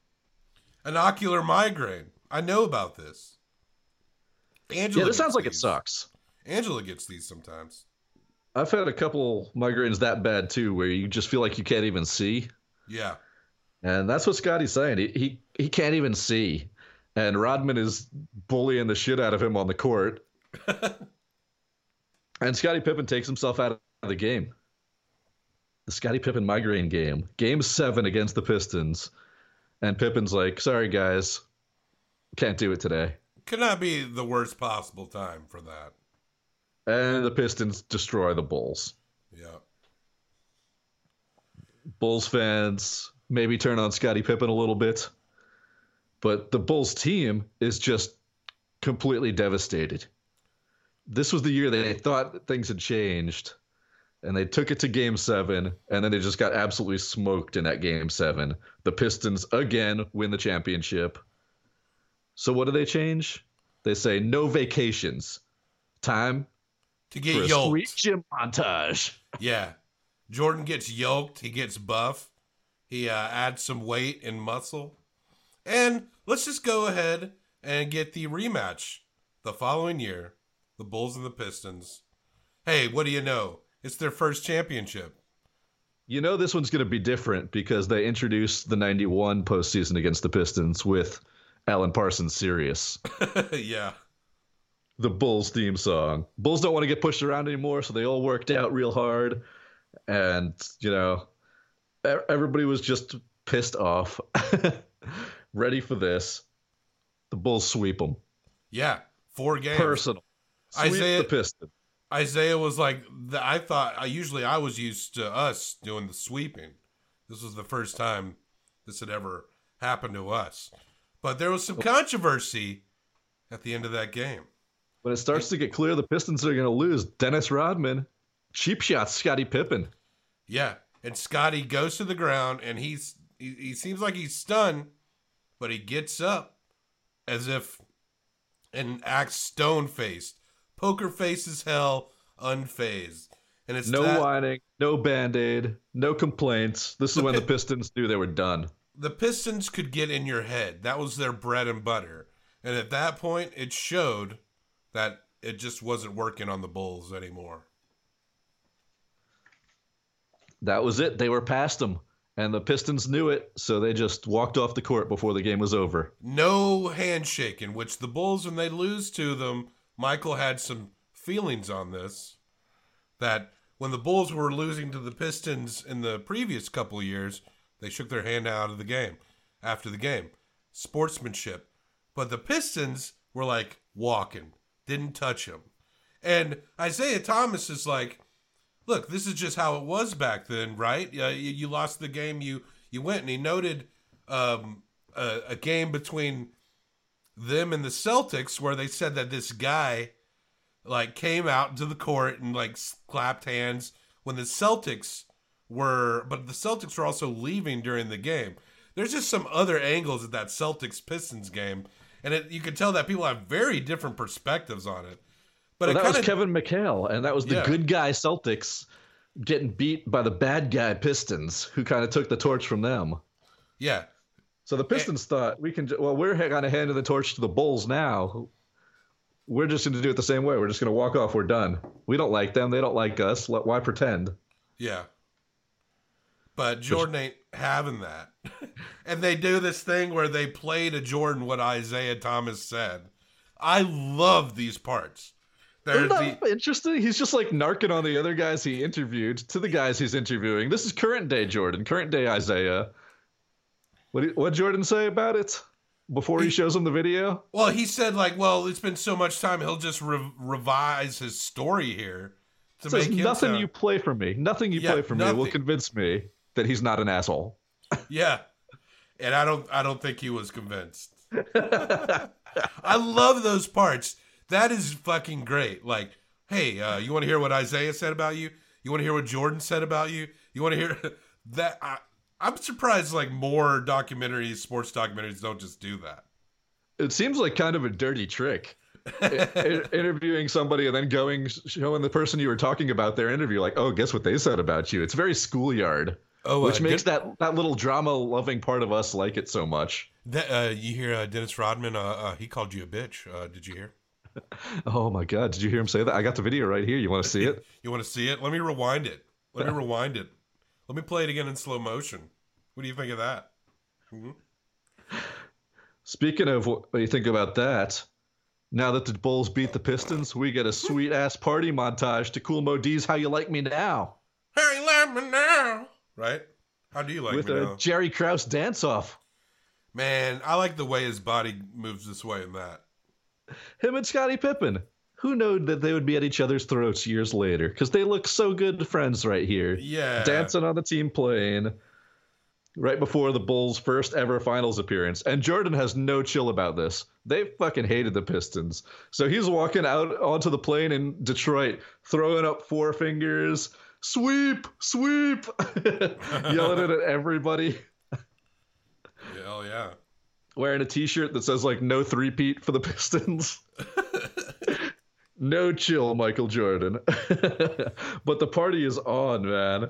An ocular migraine. I know about this. Angela Yeah, this sounds like it sucks. Angela gets these sometimes. I've had a couple migraines that bad too, where you just feel like you can't even see. Yeah. And that's what Scotty's saying. He, he he can't even see. And Rodman is bullying the shit out of him on the court. *laughs* and Scottie Pippen takes himself out of the game. The Scottie Pippen migraine game. Game seven against the Pistons. And Pippen's like, sorry guys, can't do it today. Could not be the worst possible time for that. And the Pistons destroy the Bulls. Yeah. Bulls fans maybe turn on Scottie Pippen a little bit. But the Bulls team is just completely devastated. This was the year they thought things had changed, and they took it to game seven, and then they just got absolutely smoked in that game seven. The Pistons again win the championship. So what do they change? They say no vacations. Time To for get a yoked. sweet gym montage. Yeah. Jordan gets yoked. He gets buff. He uh, adds some weight and muscle. And let's just go ahead and get the rematch the following year the Bulls and the Pistons. Hey, what do you know? It's their first championship. You know this one's going to be different because they introduced the 91 postseason against the Pistons with Alan Parsons Sirius. *laughs* yeah. the Bulls theme song. Bulls don't want to get pushed around anymore, so they all worked out real hard. And, you know, everybody was just pissed off, *laughs* ready for this. The Bulls sweep them. Yeah. Four games. Personal. Sweep Isiah- the Pistons. Isiah was like, I thought, I usually I was used to us doing the sweeping. This was the first time this had ever happened to us. But there was some controversy at the end of that game. When it starts to get clear the Pistons are going to lose, Dennis Rodman, cheap shots, Scottie Pippen. Yeah. And Scotty goes to the ground and he's he, he seems like he's stunned, but he gets up as if and acts stone faced. Poker face as hell, unfazed. And it's No that- whining, no band aid, no complaints. This is when the Pistons knew they were done. the Pistons could get in your head. That was their bread and butter. And at that point, it showed that it just wasn't working on the Bulls anymore. That was it. They were past them. And the Pistons knew it, so they just walked off the court before the game was over. No handshaking, which the Bulls, when they lose to them, Michael had some feelings on this. That when the Bulls were losing to the Pistons in the previous couple years, they shook their hand out of the game after the game. Sportsmanship. But the Pistons were like walking, didn't touch him. And Isiah Thomas is like, look, this is just how it was back then, right? Uh, you, you lost the game, you you went, and he noted um, a, a game between them and the Celtics where they said that this guy like came out to the court and like clapped hands when the Celtics were, but the Celtics were also leaving during the game. There's just some other angles at that Celtics Pistons game, and it, you can tell that people have very different perspectives on it. But Well, it that kind was Kevin McHale, and that was the Yeah. good guy Celtics getting beat by the bad guy Pistons, who kind of took the torch from them. yeah, So the Pistons thought we can. Well, we're kind of handing the torch to the Bulls now. We're just going to do it the same way. We're just going to walk off. We're done. We don't like them. They don't like us. Why pretend? Yeah. But Jordan ain't having that. *laughs* and they do this thing where they play to Jordan what Isiah Thomas said. I love these parts. There's Isn't the interesting? He's just like narking on the other guys he interviewed to the guys he's interviewing. This is current day Jordan, current day Isiah. What what Jordan say about it before he He- shows him the video? well, he said like, well, it's been so much time, he'll just re- revise his story here to Says make nothing sound- you play for me, nothing you Yeah, play for me will convince me that he's not an asshole. *laughs* Yeah. And I don't I don't think he was convinced. *laughs* I love those parts. That is fucking great. Like, hey, uh, you want to hear what Isiah said about you? You want to hear what Jordan said about you? You want to hear *laughs* that? I, I'm surprised like more documentaries, sports documentaries, don't just do that. It seems like kind of a dirty trick. Interviewing somebody and then going showing the person you were talking about their interview like oh guess what they said about you it's very schoolyard Oh, which uh, makes Den- that that little drama loving part of us like it so much De- uh, you hear uh, Dennis Rodman? Uh, uh, he called you a bitch. Uh, did you hear? *laughs* oh my god did you hear him say that i got the video right here you want to see it *laughs* You want to see it? Let me rewind it. Let me rewind it. Let me play it again in slow motion. What do you think of that? Mm-hmm. speaking of what you think about that now that the bulls beat the pistons we get a sweet ass party montage to Kool Moe Dee's how you like me now Hey, let me now. Right? How do you like with me a now? jerry krause dance off Man, I like the way his body moves this way and that. Him and Scottie Pippen. Who knew that they would be at each other's throats years later? Because they look so good friends right here. Yeah. Dancing on the team plane. right before the Bulls' first ever finals appearance. And Jordan has no chill about this. They fucking hated the Pistons. So he's walking out onto the plane in Detroit, throwing up four fingers, sweep, sweep, *laughs* yelling it at everybody, *laughs* Hell yeah. Wearing a t shirt that says, like, no three-peat for the *laughs* Pistons. no chill, Michael Jordan. *laughs* but the party is on, man.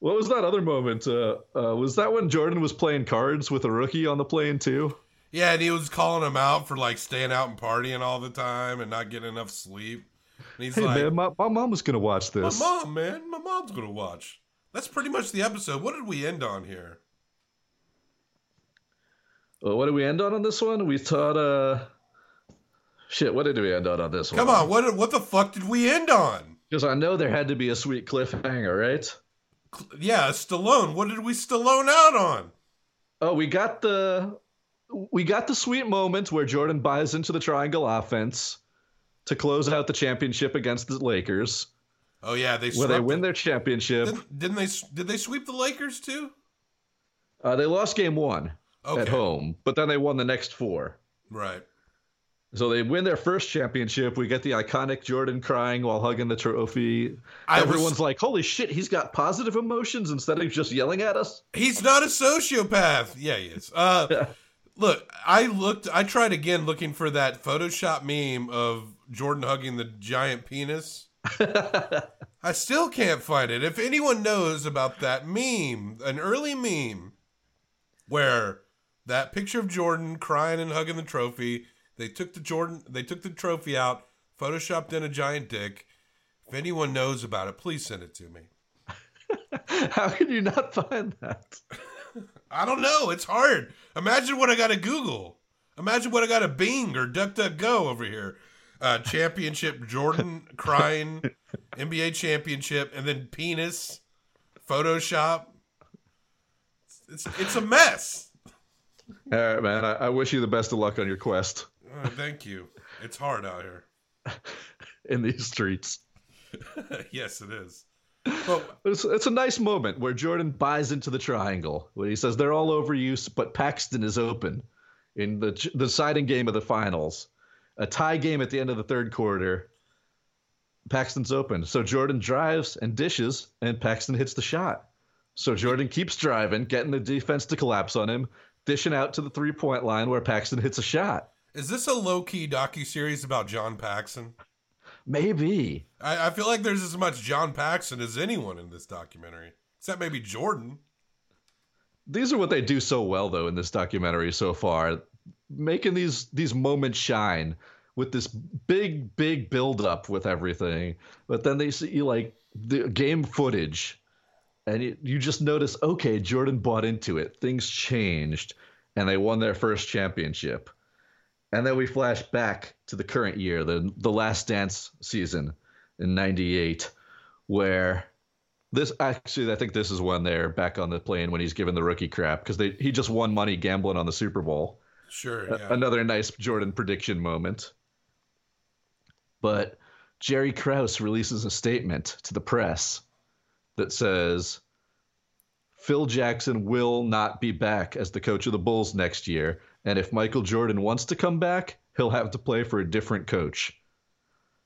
What was that other moment? Uh, uh, was that when Jordan was playing cards with a rookie on the plane too? Yeah, and he was calling him out for like staying out and partying all the time and not getting enough sleep. And he's Hey like, man, my, my mom was gonna watch this. My mom, man, my mom's gonna watch. That's pretty much the episode. What did we end on here? Well, what did we end on on this one? We thought, uh, shit. What did we end on on this one? Come on, what what the fuck did we end on? because I know there had to be a sweet cliffhanger, right? Yeah, Stallone. What did we Stallone out on? Oh, we got the we got the sweet moment where Jordan buys into the triangle offense to close out the championship against the Lakers, Oh yeah, they where they win the- their championship. Didn't, didn't they? Did they sweep the Lakers too? Uh, they lost game one Okay, at home, but then they won the next four. right. So they win their first championship. We get the iconic Jordan crying while hugging the trophy. I was- Everyone's like, "Holy shit, he's got positive emotions instead of just yelling at us." He's not a sociopath. Yeah, he is. Uh, *laughs* look, I looked. I tried again looking for that Photoshop meme of Jordan hugging the giant penis. *laughs* I still can't find it. If anyone knows about that meme, an early meme, where that picture of Jordan crying and hugging the trophy, they took the Jordan, they took the trophy out, photoshopped in a giant dick. If anyone knows about it, please send it to me. *laughs* How can you not find that? *laughs* I don't know. It's hard. Imagine what I got to Google. Imagine what I got to Bing or DuckDuckGo over here. Uh, championship, *laughs* Jordan crying, NBA championship, and then penis, Photoshop. It's it's a mess. *laughs* All right, man. I, I wish you the best of luck on your quest thank you. It's hard out here. *laughs* in these streets. *laughs* yes, it is. But It's, it's a nice moment where Jordan buys into the triangle. Where he says they're all over you, but Paxson is open in the the deciding game of the finals. A tie game at the end of the third quarter. Paxson's open. So Jordan drives and dishes, and Paxson hits the shot. So Jordan keeps driving, getting the defense to collapse on him, dishing out to the three point line where Paxson hits a shot. is this a low key docu series about John Paxson? Maybe. I, I feel like there's as much John Paxson as anyone in this documentary, except maybe Jordan. these are what they do so well though in this documentary so far making these these moments shine with this big big build up with everything but then they see like the game footage and you, you just notice okay jordan bought into it things changed and they won their first championship and then we flash back to the current year the the last dance season in 98 where this actually, I think this is when they're back on the plane when he's given the rookie crap because they he just won money gambling on the Super Bowl. Sure, A- Another nice Jordan prediction moment. But Jerry Krause releases a statement to the press that says Phil Jackson will not be back as the coach of the Bulls next year, and if Michael Jordan wants to come back, he'll have to play for a different coach.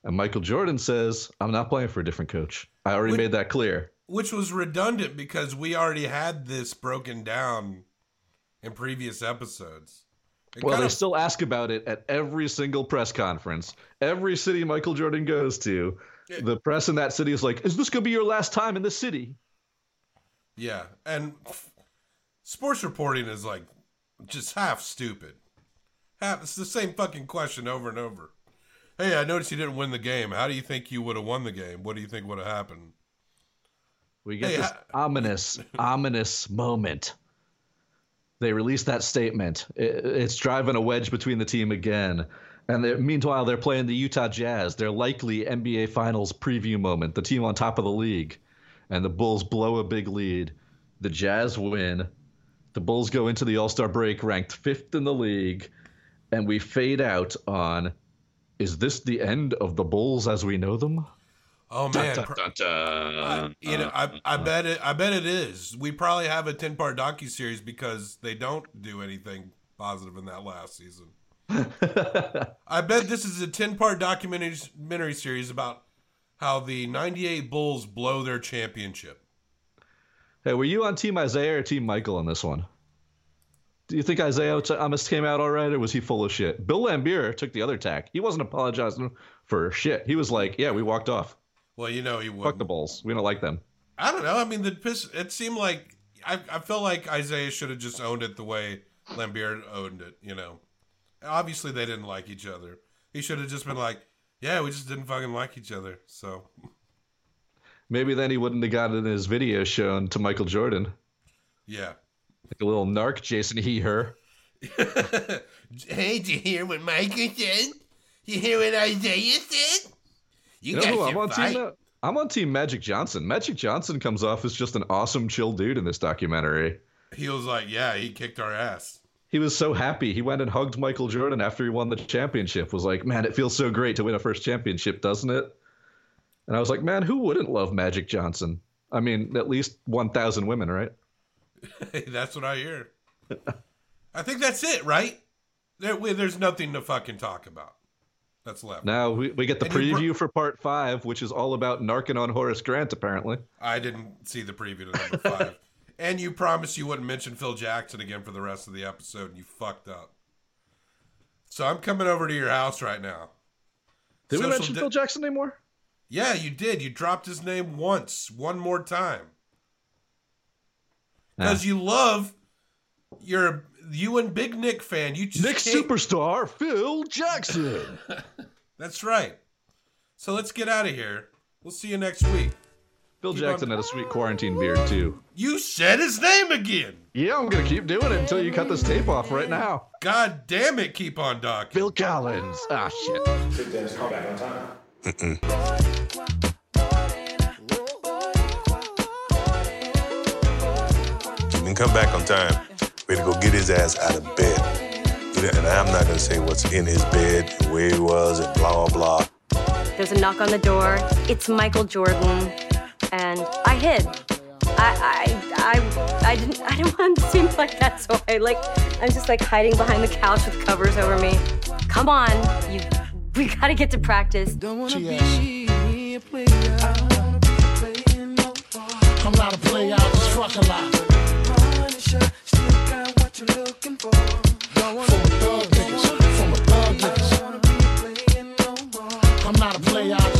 And Michael Jordan says, "I'm not playing for a different coach. I already Wait- made that clear." Which was redundant because we already had this broken down in previous episodes. It Well, they of- still ask about it at every single press conference. Every city Michael Jordan goes to, the press in that city is like, "Is this going to be your last time in this city?" yeah, and sports reporting is like just half stupid. Half it's the same fucking question over and over. Hey, I noticed you didn't win the game. How do you think you would have won the game? What do you think would have happened? We get Hey, this ha- ominous, *laughs* ominous moment. They release that statement. I- It's driving a wedge between the team again. And they're- meanwhile, they're playing the Utah Jazz, their likely NBA Finals preview moment, the team on top of the league. And the Bulls blow a big lead. The Jazz win. The Bulls go into the All Star break ranked fifth in the league. And we fade out on is this the end of the Bulls as we know them? Oh man, Dun, pr- dun, dun, I, you know, I, I bet it. I bet it is. We probably have a ten part docu series because they don't do anything positive in that last season. *laughs* I bet this is a ten part documentary series about how the '98 Bulls blow their championship. Hey, were you on Team Isiah or Team Michael on this one? Do you think Isiah Thomas came out all right, or was he full of shit? Bill Laimbeer took the other tack. He wasn't apologizing for shit. He was like, "Yeah, we walked off. Well, you know he would. Fuck the Bulls. We don't like them." I don't know. I mean, the piss. It seemed like I. I felt like Isiah should have just owned it the way Laimbeer owned it. You know, obviously they didn't like each other. He should have just been like, "Yeah, we just didn't fucking like each other." So Maybe then he wouldn't have gotten his video shown to Michael Jordan, yeah. like a little narc Jason he her. *laughs* hey, did you hear what Michael said? You hear what Isiah said? You, You know who I'm on fight. team? now? I'm on team Magic Johnson. Magic Johnson comes off as just an awesome, chill dude in this documentary. He was like, "Yeah, he kicked our ass." He was so happy. He went and hugged Michael Jordan after he won the championship. Was like, man, it feels so great to win a first championship, doesn't it? And I was like, man, who wouldn't love Magic Johnson? I mean, at least 1,000 women, right? *laughs* That's what I hear. I think that's it, right? There, we, there's nothing to fucking talk about. That's left. Now we, we get the And preview for part five, which is all about narking on Horace Grant, apparently. I didn't see the preview to number five. *laughs* and you promised you wouldn't mention Phil Jackson again for the rest of the episode, and you fucked up. So I'm coming over to your house right now. Did we mention di- Phil Jackson anymore? Yeah, you did. You dropped his name once, one more time. Because you love you're you and Big Nick fan. You just Nick can't- superstar Phil Jackson. *laughs* That's right. So let's get out of here. We'll see you next week. Phil Keep Jackson on- had a sweet quarantine beard too. You said his name again. Yeah, I'm gonna keep doing it until you cut this tape off right now. God damn it, keep on docking. Bill Collins. Ah shit. Did Dennis come back on time? He didn't come back on time. We had to go get his ass out of bed. And I'm not gonna say what's in his bed, where he was, and blah blah blah. There's a knock on the door. It's Michael Jordan, and I hid. I I I, I didn't I didn't *laughs* want him to seem like that, so I like I'm just like hiding behind the couch with covers over me. Come on, you *laughs* we gotta get to practice. Don't wanna be a player. I'm not a player, I just fuck a lot. From a thug niggas, from a thug niggas. I'm not a player,